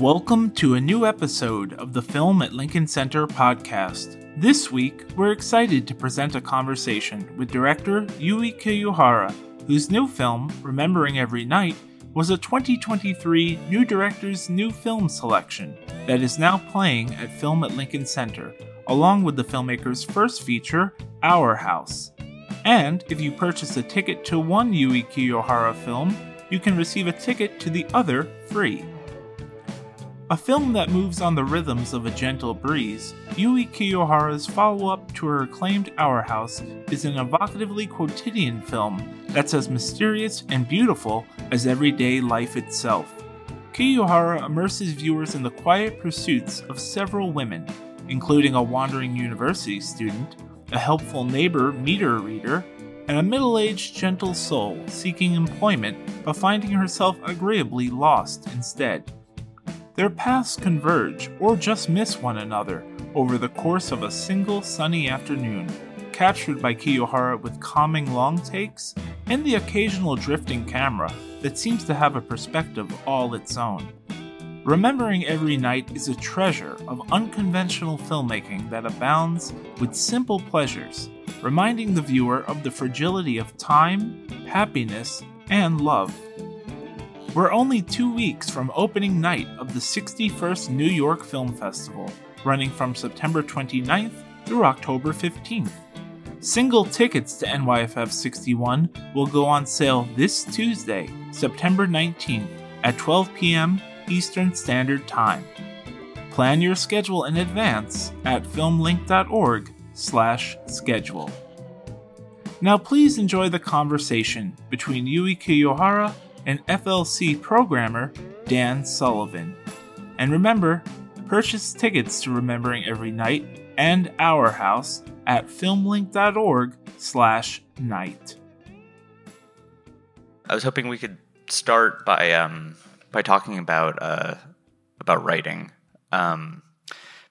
Welcome to a new episode of the Film at Lincoln Center podcast. This week, we're excited to present a conversation with director Yui Kiyohara, whose new film, Remembering Every Night, was a 2023 New Directors New Film selection that is now playing at Film at Lincoln Center, along with the filmmaker's first feature, Our House. And if you purchase a ticket to one Yui Kiyohara film, you can receive a ticket to the other free. A film that moves on the rhythms of a gentle breeze, Yui Kiyohara's follow up to her acclaimed Our House is an evocatively quotidian film that's as mysterious and beautiful as everyday life itself. Kiyohara immerses viewers in the quiet pursuits of several women, including a wandering university student, a helpful neighbor meter reader, and a middle aged gentle soul seeking employment but finding herself agreeably lost instead. Their paths converge or just miss one another over the course of a single sunny afternoon, captured by Kiyohara with calming long takes and the occasional drifting camera that seems to have a perspective all its own. Remembering Every Night is a treasure of unconventional filmmaking that abounds with simple pleasures, reminding the viewer of the fragility of time, happiness, and love. We're only two weeks from opening night of the 61st New York Film Festival, running from September 29th through October 15th. Single tickets to NYFF 61 will go on sale this Tuesday, September 19th at 12 p.m. Eastern Standard Time. Plan your schedule in advance at filmlinc.org/schedule. Now please enjoy the conversation between Yui Kiyohara and FLC programmer Dan Sullivan. And remember, purchase tickets to Remembering Every Night and Our House at filmlinc.org/night. I was hoping we could start by um, by talking about uh, about writing, um,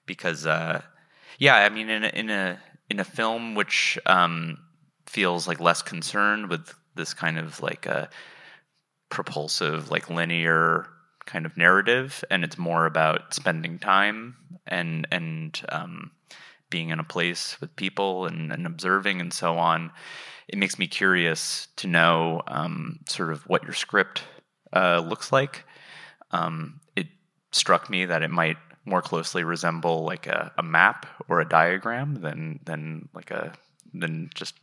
because uh, yeah, I mean, in a, in a in a film which um, feels like less concerned with this kind of like a propulsive, like linear kind of narrative, and it's more about spending time and and um, being in a place with people and, and, observing and so on. It makes me curious to know um, sort of what your script uh, looks like. Um, it struck me that it might more closely resemble like a, a map or a diagram than than like a than just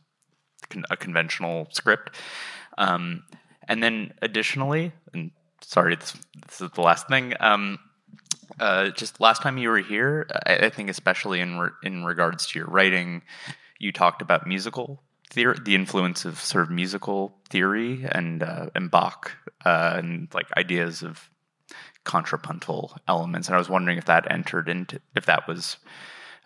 a conventional script. Um, and then additionally, and sorry, this, this is the last thing. Um, uh, just last time you were here, I, I think especially in re- in regards to your writing, you talked about musical theory, the influence of sort of musical theory and uh, and Bach uh, and like ideas of contrapuntal elements. And I was wondering if that entered into if that was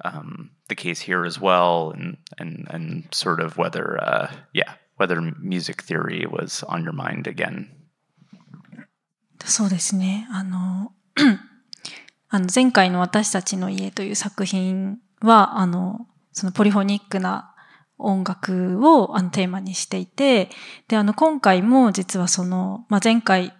um, the case here as well, and and and sort of whether uh, yeah whether music theory was on your mind again. そうですね。あの、あの前回の私たちの家という作品は、あの、そのポリフォニックな音楽をあのテーマにしていて、で、あの今回も実はその、まあ、前回、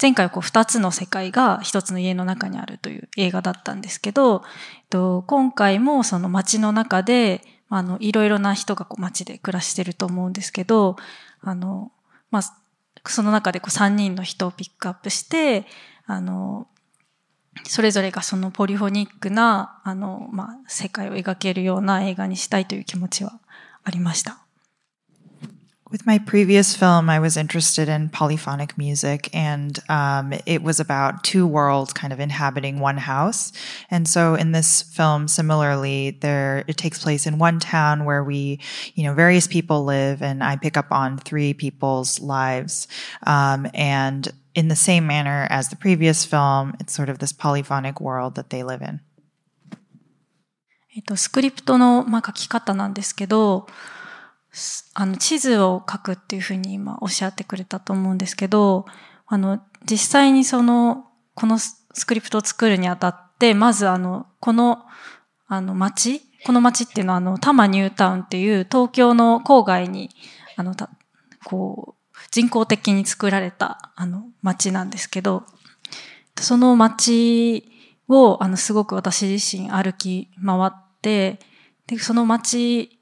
前回はこう二つの世界が一つの家の中にあるという映画だったんですけど、えっと今回もその街の中で、あの、いろいろな人がこう街で暮らしてると思うんですけど、あの、まあ、その中でこう3人の人をピックアップして、あの、それぞれがそのポリフォニックな、あの、まあ、世界を描けるような映画にしたいという気持ちはありました。With my previous film, I was interested in polyphonic music, and um, it was about two worlds kind of inhabiting one house. And so, in this film, similarly, there it takes place in one town where we, you know, various people live, and I pick up on three people's lives. Um, and in the same manner as the previous film, it's sort of this polyphonic world that they live in. えっと、スクリプトの、まあ、書き方なんですけど、 あの、地図を書くっていうふうに今おっしゃってくれたと思うんですけど、あの、実際にその、このスクリプトを作るにあたって、まずあの、この、あの、町この町っていうのはあの、多摩ニュータウンっていう東京の郊外に、あの、た、こう、人工的に作られた、あの、町なんですけど、その街を、あの、すごく私自身歩き回って、で、その街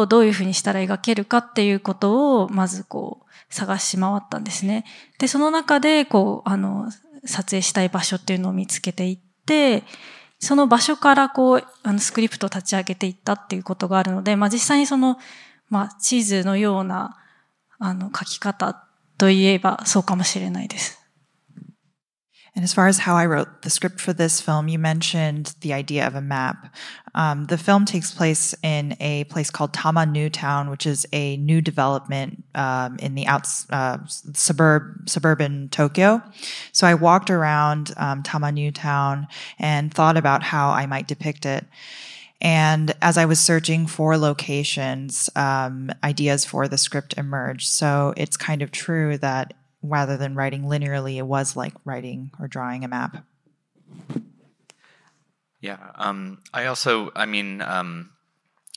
をどういうふうにしたら描けるかっていうことを、まずこう、探し回ったんですね。で、その中で、こう、あの、撮影したい場所っていうのを見つけていって、その場所からこう、あの、スクリプトを立ち上げていったっていうことがあるので、まあ実際にその、まあ地図のような、あの、書き方といえばそうかもしれないです。And as far as how I wrote the script for this film, you mentioned the idea of a map. Um, the film takes place in a place called Tama New Town, which is a new development um, in the outs uh, suburb suburban Tokyo. So I walked around um, Tama New Town and thought about how I might depict it. And as I was searching for locations, um, ideas for the script emerged. So it's kind of true that rather than writing linearly, it was like writing or drawing a map. Yeah. Um, I also, I mean, um,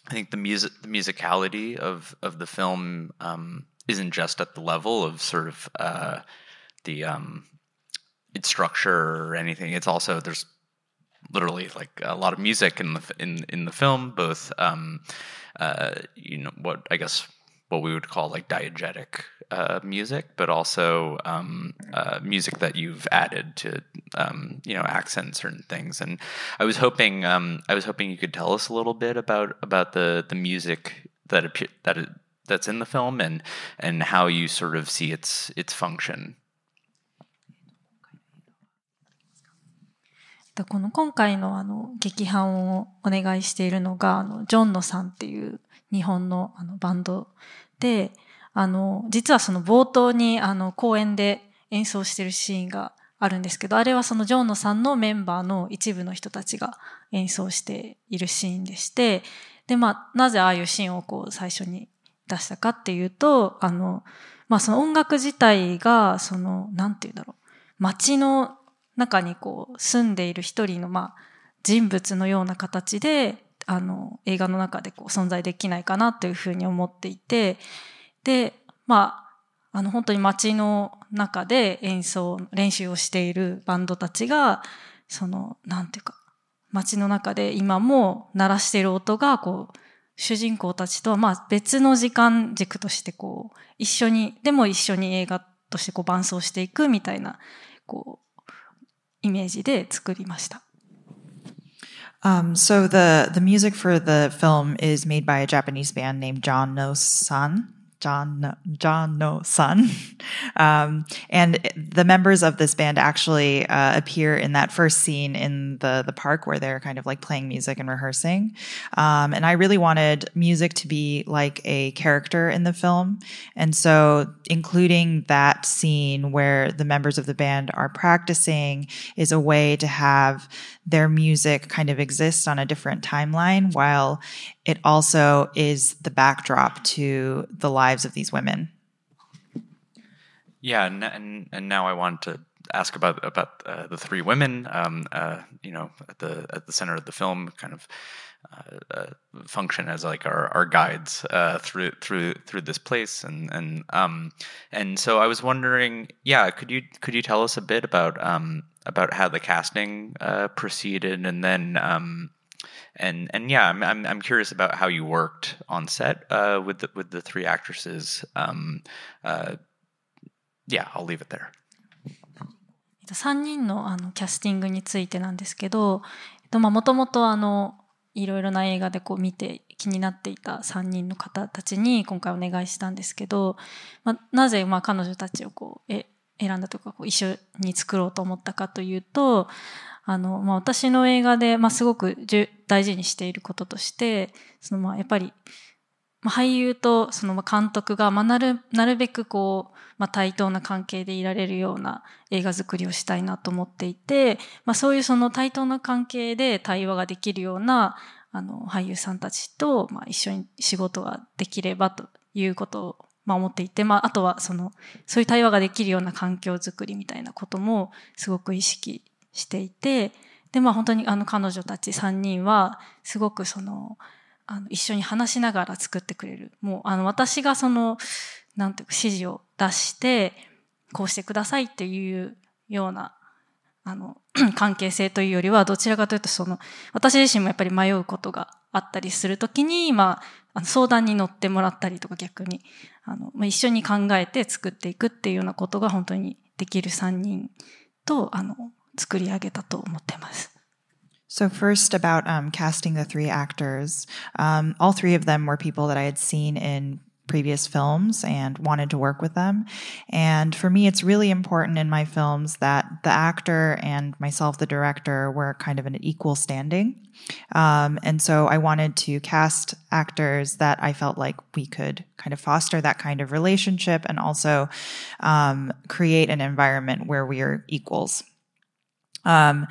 I think the music, the musicality of of the film um, isn't just at the level of sort of uh, the um, its structure or anything. It's also there's literally like a lot of music in the in in the film, both um, uh, you know what I guess what we would call like diegetic uh, music, but also um, uh, music that you've added to um, you know accent certain things. And I was hoping um, I was hoping you could tell us a little bit about about the the music that appear, that it, that's in the film and and how you sort of see its its function. この今回のあの劇伴をお願いしているのがあのジョンノさんっていう日本のあのバンドで、 あの、実はその冒頭にあの公演で演奏してるシーンがあるんですけど、あれはそのジョンノさんのメンバーの一部の人たちが演奏しているシーンでして、で、まあ、なぜああいうシーンをこう最初に出したかっていうと、あの、まあその音楽自体が、その、なんて言うんだろう、街の中にこう住んでいる一人のまあ人物のような形で、あの、映画の中でこう存在できないかなというふうに思っていて、で、まあ、あの本当に街の中で演奏、練習をしているバンドたちが、その、なんていうか、街の中で今も鳴らしている音が、こう、主人公たちとはまあ別の時間軸としてこう、一緒に、でも一緒に映画としてこう伴奏していくみたいな、こう、イメージで作りました。Um, so the the music for the film is made by a Japanese band named John No San. John John No Sun, um, and the members of this band actually uh, appear in that first scene in the the park where they're kind of like playing music and rehearsing. Um, and I really wanted music to be like a character in the film, and so including that scene where the members of the band are practicing is a way to have their music kind of exists on a different timeline while it also is the backdrop to the lives of these women. Yeah, and and, and now I want to ask about about uh, the three women. Um, uh, you know, at the at the center of the film, kind of uh, uh function as like our, our guides uh, through through through this place, and and um and so I was wondering, yeah, could you could you tell us a bit about um about how the casting uh, proceeded, and then um and and yeah, I'm I'm, I'm curious about how you worked on set with the with the three actresses. Um, uh, yeah, I'll leave it there. 3人のあのキャスティングについてなんですけど、もともとあ、いろいろな映画でこう見て気になっていた3人の方たちに今回お願いしたんですけど、まあ、なぜまあ彼女たちをこうえ選んだとかこう一緒に作ろうと思ったかというと、あの、まあ、私の映画で、まあ、すごく大事にしていることとして、そのまあやっぱり、まあ、俳優とその監督が、まあ、なる、なるべくこう、まあ、対等な関係でいられるような映画作りをしたいなと思っていて、まあ、そういうその対等な関係で対話ができるような、あの、俳優さんたちと、まあ、一緒に仕事ができればということを、まあ、思っていて、まあ、あとはその、そういう対話ができるような環境づくりみたいなこともすごく意識していて、で、まあ本当にあの彼女たち3人は、すごくその、あの一緒に話しながら作ってくれる。もうあの私がその、なんていうか指示を出して、こうしてくださいっていうような、あの、関係性というよりは、どちらかというと、その、私自身もやっぱり迷うことがあったりするときに、まあ、相談に乗ってもらったりとか逆に、あの、まあ、一緒に考えて作っていくっていうようなことが本当にできる3人と、あの、作り上げたと思ってます。So first about um, casting the three actors, um, all three of them were people that I had seen in previous films and wanted to work with them. And for me, it's really important in my films that the actor and myself, the director, were kind of an equal standing. Um, and so I wanted to cast actors that I felt like we could kind of foster that kind of relationship and also um, create an environment where we are equals. Um,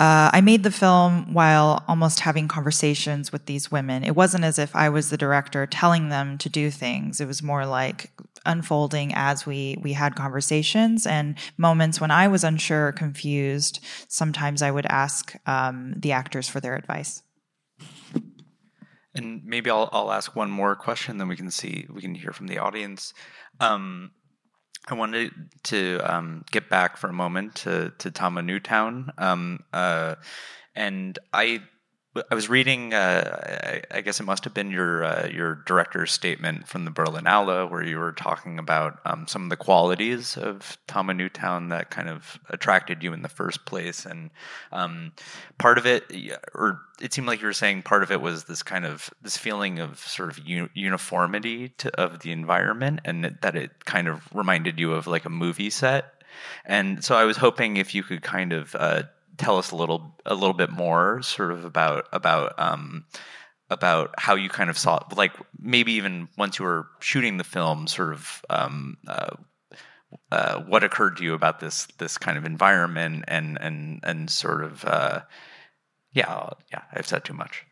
uh, I made the film while almost having conversations with these women. It wasn't as if I was the director telling them to do things. It was more like unfolding as we we had conversations and moments when I was unsure or confused. Sometimes I would ask um, the actors for their advice. And maybe I'll I'll ask one more question, then we can see we can hear from the audience. Um, I wanted to um, get back for a moment to to Tama Newtown, um, uh, and I I was reading. Uh, I, I, guess it must have been your uh, your director's statement from the Berlinale, where you were talking about um, some of the qualities of Tama Newtown that kind of attracted you in the first place, and um, part of it, or it seemed like you were saying part of it was this kind of this feeling of sort of uniformity to, of the environment, and that it kind of reminded you of like a movie set. And so I was hoping if you could kind of uh, tell us a little a little bit more, sort of about about um, about how you kind of saw, like maybe even once you were shooting the film, sort of um, uh, uh, what occurred to you about this this kind of environment and and and sort of uh, yeah yeah I've said too much.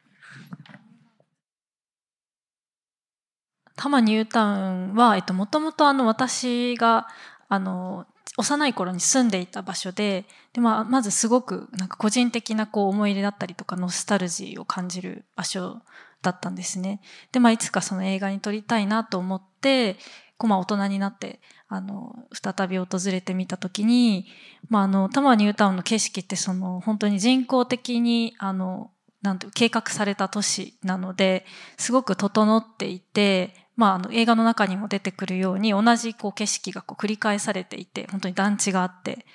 多摩ニュータウンは、えっと、もともとあの私があの 幼い頃に住んでいた場所で、でまあ、まずすごくなんか個人的なこう思い入れだったりとかノスタルジーを感じる場所だったんですね。で、まあ、いつかその映画に撮りたいなと思って、こうまあ、大人になって、あの、再び訪れてみたときに、まあ、あの、多摩ニュータウンの景色ってその、本当に人工的に、あの、なんていう計画された都市なので、すごく整っていて、まあ、あの映画の中にも出てくるように同じこう景色がこう繰り返されていて、本当に団地があって、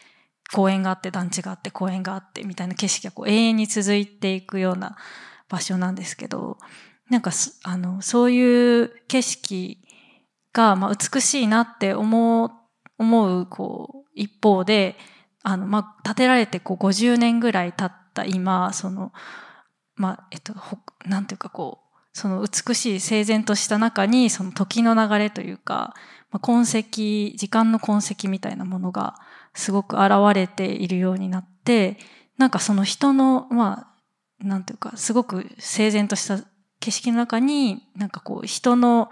公園があって、団地があって、公園があってみたいな景色がこう永遠に続いていくような場所なんですけど、なんかあの、そういう景色が、まあ、美しいなって思う、思う、こう、一方で、あの、まあ、建てられてこう50年ぐらい経った今、その、まあ、えっと、なんていうかこう、その美しい整然とした中にその時の流れというか、まあ、痕跡、時間の痕跡みたいなものがすごく現れているようになって、なんかその人の、まあ、なんていうか、すごく整然とした景色の中に、なんかこう人の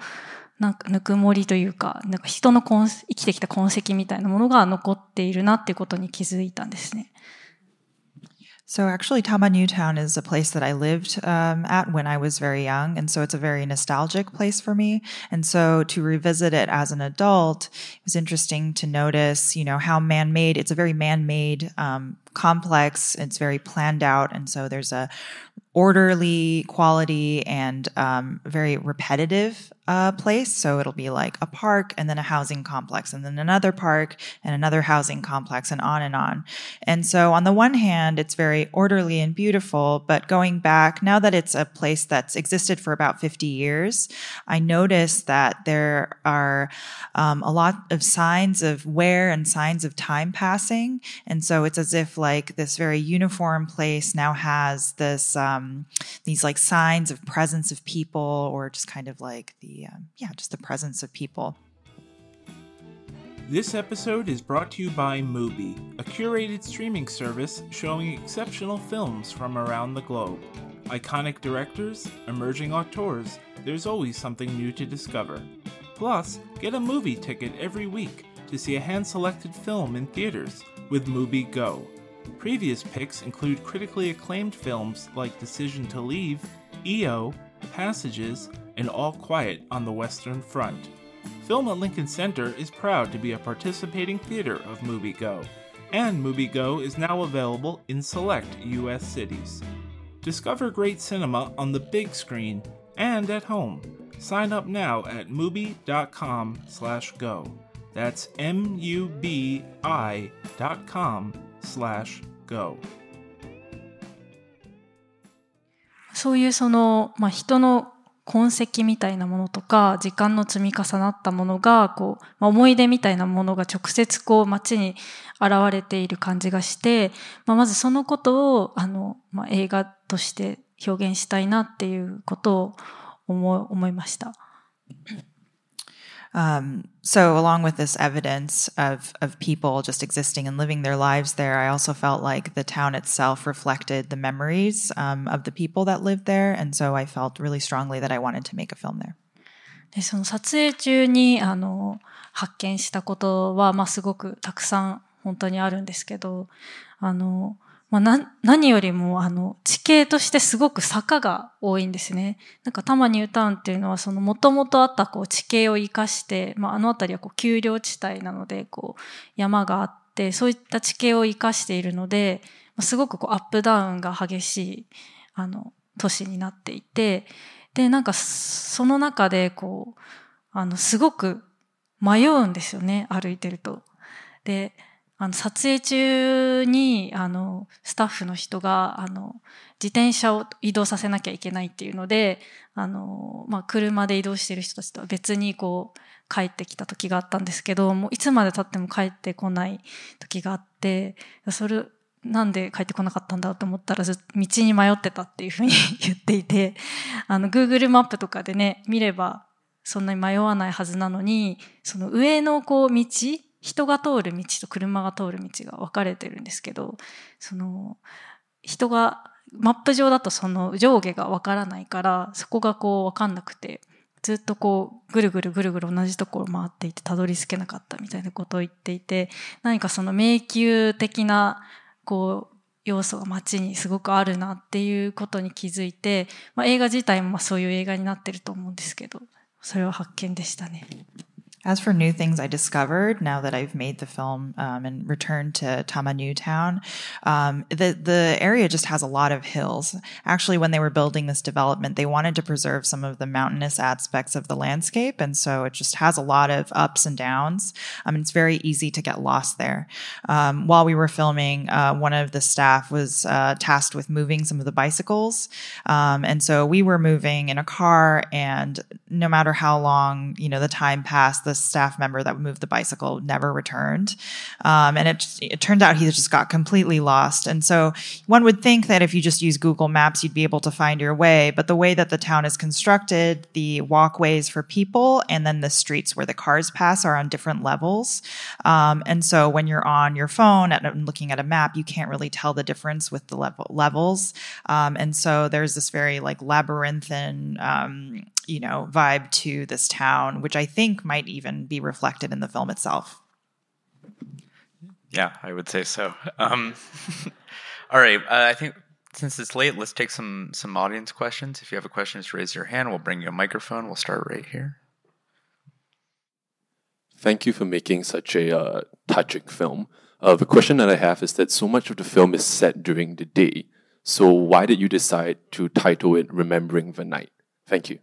なんかぬくもりというか、なんか人の生きてきた痕跡みたいなものが残っているなっていうことに気づいたんですね。So actually, Tama Newtown is a place that I lived um, at when I was very young, and so it's a very nostalgic place for me. And so to revisit it as an adult, it was interesting to notice, you know, how man-made. It's a very man-made um, complex. It's very planned out, and so there's a orderly quality and um, very repetitive uh, place. So it'll be like a park and then a housing complex and then another park and another housing complex and on and on. And so on the one hand, it's very orderly and beautiful, but going back, now that it's a place that's existed for about 50 years, I noticed that there are um, a lot of signs of wear and signs of time passing. And so it's as if like this very uniform place now has this, um, these like signs of presence of people or just kind of like the um, yeah, just the presence of people. This episode is brought to you by Mubi, a curated streaming service showing exceptional films from around the globe. Iconic directors, emerging auteurs, there's always something new to discover. Plus, get a movie ticket every week to see a hand selected film in theaters with Mubi Go. Previous picks include critically acclaimed films like Decision to Leave, EO, Passages, and All Quiet on the Western Front. Film at Lincoln Center is proud to be a participating theater of Mubi Go. and MubiGo is now available in select US cities. Discover great cinema on the big screen and at home. Sign up now at mubi.com/go. That's M U B I dot com slash go. そういうその、まあ、人の痕跡みたいなものとか、時間の積み重なったものが、こう、まあ、思い出みたいなものが直接こう街に現れている感じがして、まあ、まずそのことを、あの、まあ、映画として表現したいなっていうことを思思いました。Um, so along with this evidence of of people just existing and living their lives there, I also felt like the town itself reflected the memories um, of the people that lived there, and so I felt really strongly that I wanted to make a film there. でその撮影中にあの発見したことは、まあ、すごくたくさん本当にあるんですけど、あの、 まあ、何よりも、あの、地形としてすごく坂が多いんですね。なんか、タマニュータウンっていうのは、その、もともとあった、こう、地形を活かして、まあ、あの辺りは、こう、丘陵地帯なので、こう、山があって、そういった地形を活かしているので、すごく、こう、アップダウンが激しい、あの、都市になっていて、で、なんか、その中で、こう、あの、すごく迷うんですよね、歩いてると。で、あの、撮影中に、あの、スタッフの人が、あの、自転車を移動させなきゃいけないっていうので、あの、まあ、車で移動してる人たちとは別にこう、帰ってきた時があったんですけど、もういつまで経っても帰ってこない時があって、それ、なんで帰ってこなかったんだと思ったらずっと、道に迷ってたっていうふうに 言っていて、あの、Google マップとかでね、見れば、そんなに迷わないはずなのに、その上のこう道、人が通る道と車が通る道が分かれてるんですけど、その、人が、マップ上だとその上下が分からないから、そこがこう分かんなくて、ずっとこう、ぐるぐるぐるぐる同じところ回っていて、たどり着けなかったみたいなことを言っていて、何かその迷宮的な、こう、要素が街にすごくあるなっていうことに気づいて、まあ、映画自体もまあそういう映画になってると思うんですけど、それは発見でしたね。As for new things I discovered now that I've made the film um, and returned to Tama Newtown, um, the the area just has a lot of hills. Actually, when they were building this development, they wanted to preserve some of the mountainous aspects of the landscape, and so it just has a lot of ups and downs. I mean, it's very easy to get lost there. Um, while we were filming, uh, one of the staff was uh, tasked with moving some of the bicycles, um, and so we were moving in a car, and no matter how long you know the time passed, the staff member that moved the bicycle never returned. Um, and it, it turned out he just got completely lost. And so one would think that if you just use Google Maps, you'd be able to find your way. But the way that the town is constructed, the walkways for people and then the streets where the cars pass are on different levels. Um, and so when you're on your phone and looking at a map, you can't really tell the difference with the level levels. Um, and so there's this very like labyrinthine, um, you know, vibe to this town, which I think might even be reflected in the film itself. Yeah, I would say so. Um, all right, uh, I think since it's late, let's take some some audience questions. If you have a question, just raise your hand. We'll bring you a microphone. We'll start right here. Thank you for making such a uh, touching film. Uh, the question that I have is that so much of the film is set during the day. So why did you decide to title it "Remembering the Night"? Thank you.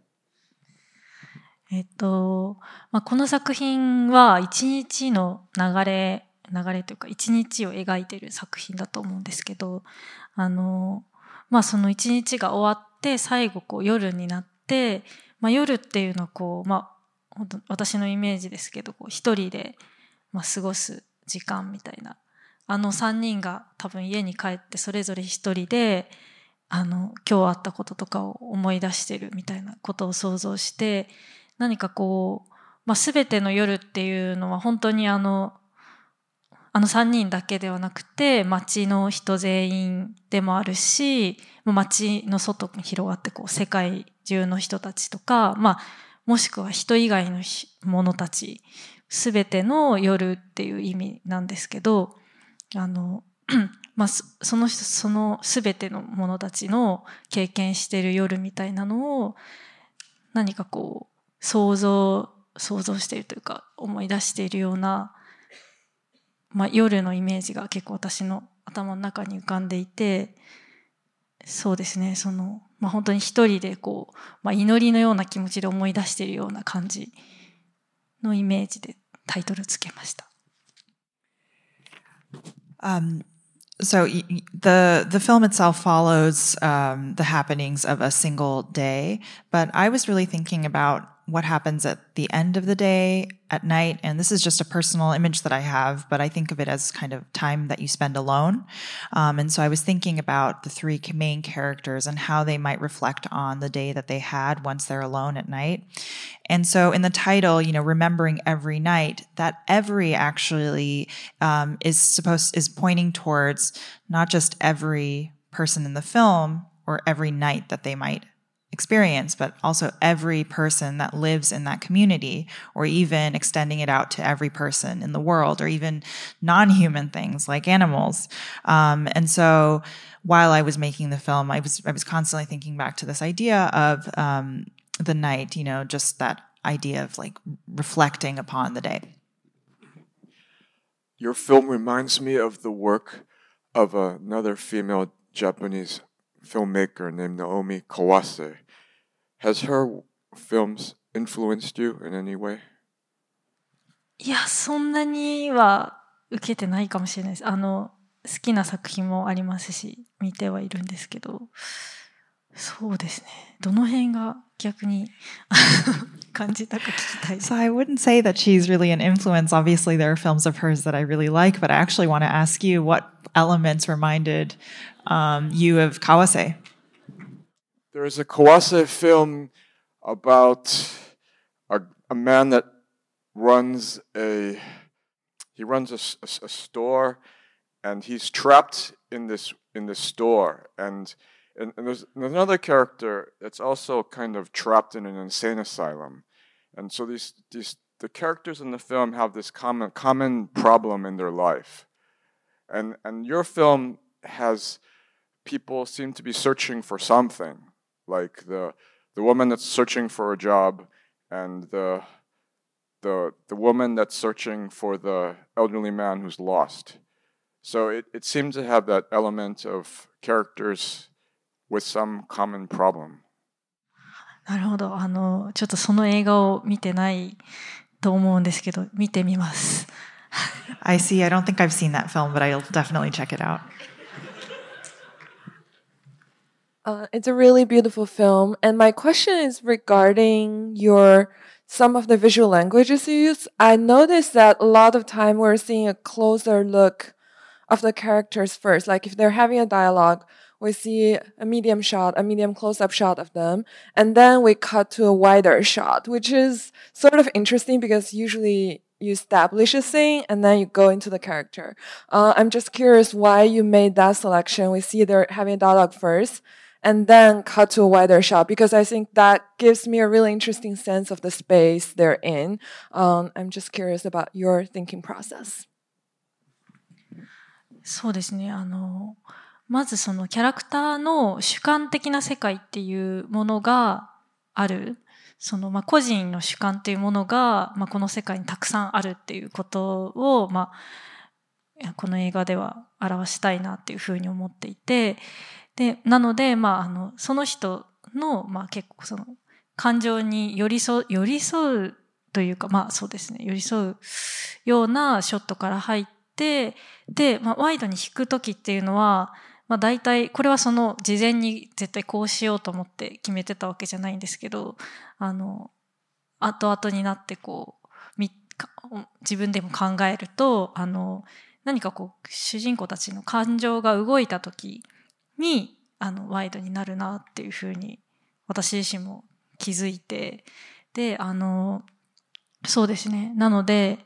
えっと、まあ、この作品は一日の流れ、流れというか一日を描いている作品だと思うんですけど、あの、まあその一日が終わって最後こう夜になって、まあ夜っていうのはこう、まあ私のイメージですけど、こう一人で、まあ、過ごす時間みたいな。あの三人が多分家に帰ってそれぞれ一人で、あの、今日あったこととかを思い出してるみたいなことを想像して、何かこう、まあ、全ての夜っていうのは本当にあの、あの3人だけではなくて、街の人全員でもあるし、街の外に広がってこう、世界中の人たちとか、まあ、もしくは人以外の者たち、すべての夜っていう意味なんですけど、あの、まあ、その人、そのすべての者たちの経験してる夜みたいなのを、何かこう、想像、想像しているというか、思い出しているようなまあ、夜のイメージが結構私の頭の中に浮かんでいて、そうですね、その、まあ、本当に一人でこう、まあ、祈りのような気持ちで思い出しているような感じのイメージでタイトルつけました。Um, so the the film itself follows um, the happenings of a single day, but I was really thinking about what happens at the end of the day, at night. And this is just a personal image that I have, but I think of it as kind of time that you spend alone. Um, and so I was thinking about the three main characters and how they might reflect on the day that they had once they're alone at night. And so in the title, you know, remembering every night, that every actually um, is supposed is pointing towards not just every person in the film or every night that they might experience, but also every person that lives in that community, or even extending it out to every person in the world, or even non human things like animals. Um, and so while I was making the film, I was, I was constantly thinking back to this idea of um, the night, you know, just that idea of like reflecting upon the day. Your film reminds me of the work of another female Japanese filmmaker named Naomi Kawase. Has her films influenced you in any way? いや、そんなには受けてないかもしれないです。あの、好きな作品もありますし、見てはいるんですけど、そうですね。どの辺が逆に感じたか聞きたい。So I wouldn't say that she's really an influence. Obviously, there are films of hers that I really like, but I actually want to ask you what elements reminded um, you of Kawase? There is a Kawase film about a, a man that runs a he runs a, a, a, store and he's trapped in this in this store. And and, and there's, another character that's also kind of trapped in an insane asylum. And so these these the characters in the film have this common common problem in their life. And and your film has people seem to be searching for something like the the woman that's searching for a job and the the the woman that's searching for the elderly man who's lost. So it, it seemed to have that element of characters with some common problem. なるほど。あの、ちょっとその映画を見てないと思うんですけど、見てみます。I see. I don't think I've seen that film, but I'll definitely check it out. Uh, it's a really beautiful film, and my question is regarding your some of the visual languages you use. I noticed that a lot of time we're seeing a closer look of the characters first. Like if they're having a dialogue, we see a medium shot, a medium close-up shot of them, and then we cut to a wider shot, which is sort of interesting because usually you establish a scene and then you go into the character. Uh, I'm just curious why you made that selection. We see they're having a dialogue first and then cut to a wider shot because I think that gives me a really interesting sense of the space they're in. Um, I'm just curious about your thinking process. そうですね。あの、まずそのキャラクターの主観的な世界っていうものがある。その、まあ、個人の主観っていうものが、まあ、この世界にたくさんあるっていうことを、まあ、この映画では表したいなっていうふうに思っていて、で、なので、まあ、あの、その人の、まあ結構その、感情に寄り添う、寄り添うというか、まあそうですね、寄り添うようなショットから入って、で、まあワイドに引くときっていうのは、まあ大体、これはその事前に絶対こうしようと思って決めてたわけじゃないんですけど、あの、後々になってこう、自分でも考えると、あの、何かこう、主人公たちの感情が動いたときにあのワイドになるなっていうふうに私自身も気づいてであのそうですねなので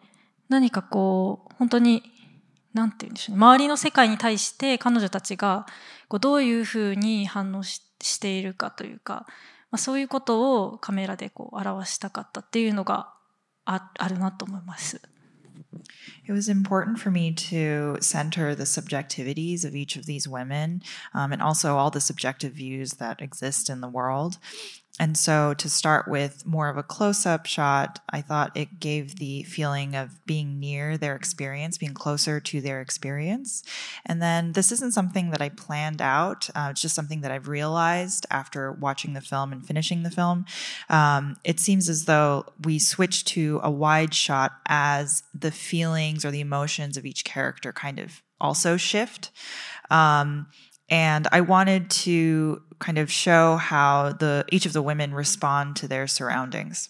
何かこう本当に何て言うんでしょうね周りの世界に対して彼女たちがこうどういうふうに反応ししているかというか、まあ、そういうことをカメラでこう表したかったっていうのがあるなと思います。It was important for me to center the subjectivities of each of these women um, and also all the subjective views that exist in the world. And so to start with more of a close up shot, I thought it gave the feeling of being near their experience, being closer to their experience. And then this isn't something that I planned out, uh, it's just something that I've realized after watching the film and finishing the film. Um, it seems as though we switch to a wide shot as the feelings or the emotions of each character kind of also shift. Um, and I wanted to kind of show how the each of the women respond to their surroundings.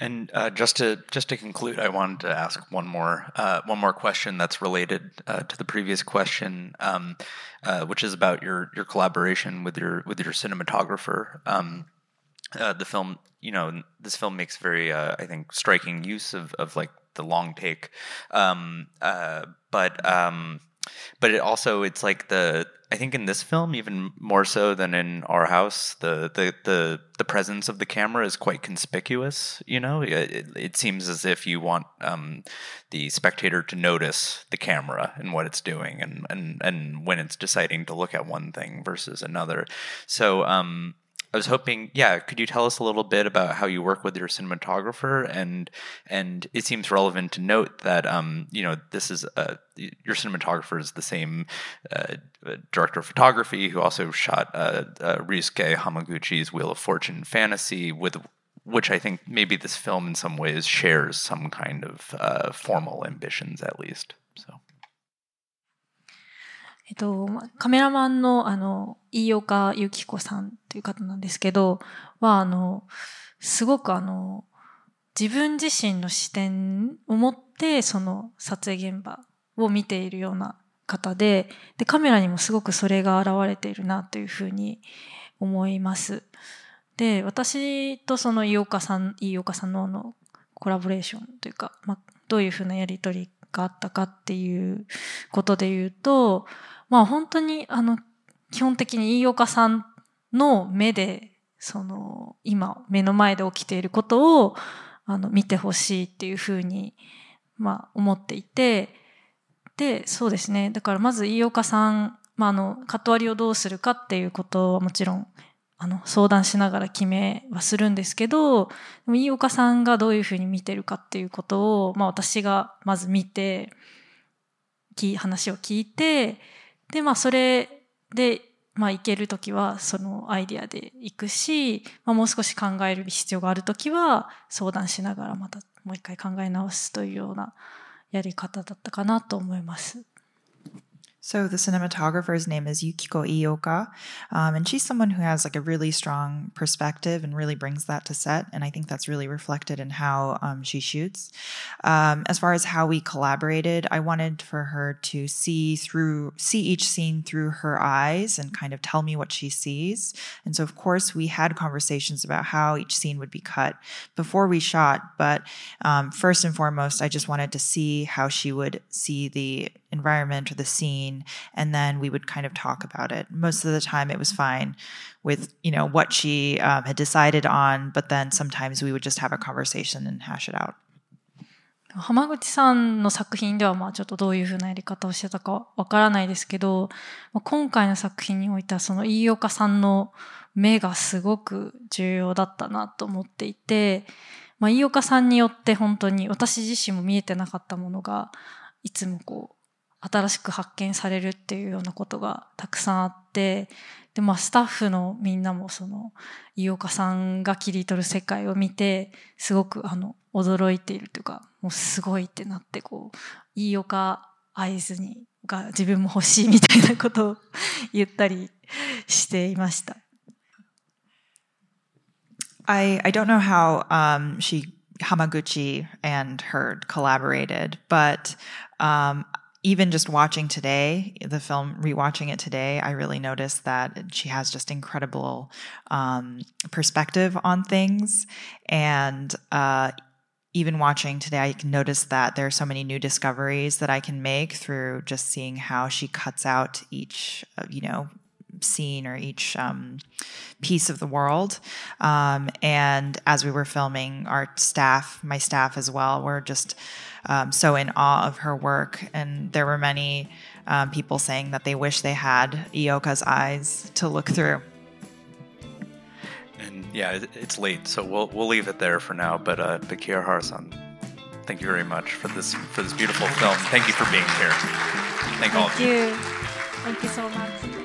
And uh, just to just to conclude, I wanted to ask one more uh, one more question that's related uh, to the previous question, um, uh, which is about your your collaboration with your with your cinematographer. Um, uh, the film, you know, this film makes very, uh, I think, striking use of of like the long take, um, but um, but it also it's like the I think in this film even more so than in our house the the the, the presence of the camera is quite conspicuous you know? It, it seems as if you want um, the spectator to notice the camera and what it's doing and and and when it's deciding to look at one thing versus another. So um I was hoping, yeah, could you tell us a little bit about how you work with your cinematographer? And and it seems relevant to note that um, you know this is a, your cinematographer is the same uh, director of photography who also shot uh, uh, Ryusuke Hamaguchi's Wheel of Fortune fantasy with which I think maybe this film in some ways shares some kind of uh, formal ambitions at least. So. えっと、カメラマンの、あの、飯岡由紀子さんという方なんですけど、は、あの、すごくあの、自分自身の視点を持って、その撮影現場を見ているような方で、で、カメラにもすごくそれが現れているなというふうに思います。で、私とその飯岡さん、飯岡さんのあのコラボレーションというか、まあ、どういうふうなやりとりがあったかっていうことで言うと、まあ本当にあの、基本的に飯岡さんの目で、その、今目の前で起きていることを、あの、見てほしいっていうふうに、まあ思っていて、で、そうですね。だからまず飯岡さん、まああの、カット割りをどうするかっていうことはもちろん、あの、相談しながら決めはするんですけど、でも飯岡さんがどういうふうに見てるかっていうことを、まあ私がまず見て、話を聞いて、で、まあ、それで、まあ、いけるときは、そのアイディアでいくし、まあ、もう少し考える必要があるときは、相談しながらまたもう一回考え直すというようなやり方だったかなと思います。So the cinematographer's name is Yukiko Iioka, um, and she's someone who has like a really strong perspective and really brings that to set. And I think that's really reflected in how um, she shoots. Um, as far as how we collaborated, I wanted for her to see through, see each scene through her eyes and kind of tell me what she sees. And so, of course, we had conversations about how each scene would be cut before we shot. But um, first and foremost, I just wanted to see how she would see the environment or the scene and then we would kind of talk about it most of the time it was fine with you know what she um, had decided on but then sometimes we would just have a conversation and hash it out 浜口さんの作品ではまあちょっとどういうふうなやり方をしてたかわからないですけど、今回の作品においてはその飯岡さんの目がすごく重要だったなと思っていて、まあ、飯岡さんによって本当に私自身も見えてなかったものがいつもこう新しく発見されるっていうようなことがたくさんあって、で、まあスタッフのみんなもその、飯岡さんが切り取る世界を見て、すごくあの、驚いているというか、もうすごいってなって、こう、飯岡合図に、が自分も欲しいみたいなことを言ったりしていました。I, I don't know how um, she Hamaguchi and Herd collaborated, but um, even just watching today, the film, rewatching it today, I really noticed that she has just incredible um, perspective on things. And uh, even watching today, I can notice that there are so many new discoveries that I can make through just seeing how she cuts out each, uh, you know, scene or each um, piece of the world. Um, and as we were filming, our staff, my staff as well, were just um, so in awe of her work. And there were many um, people saying that they wish they had Iioka's eyes to look through. And yeah, it's late, so we'll we'll leave it there for now. But uh, but Kiyohara-san, thank you very much for this for this beautiful film. Thank you for being here. Thank all of Thank you. Thank you so much.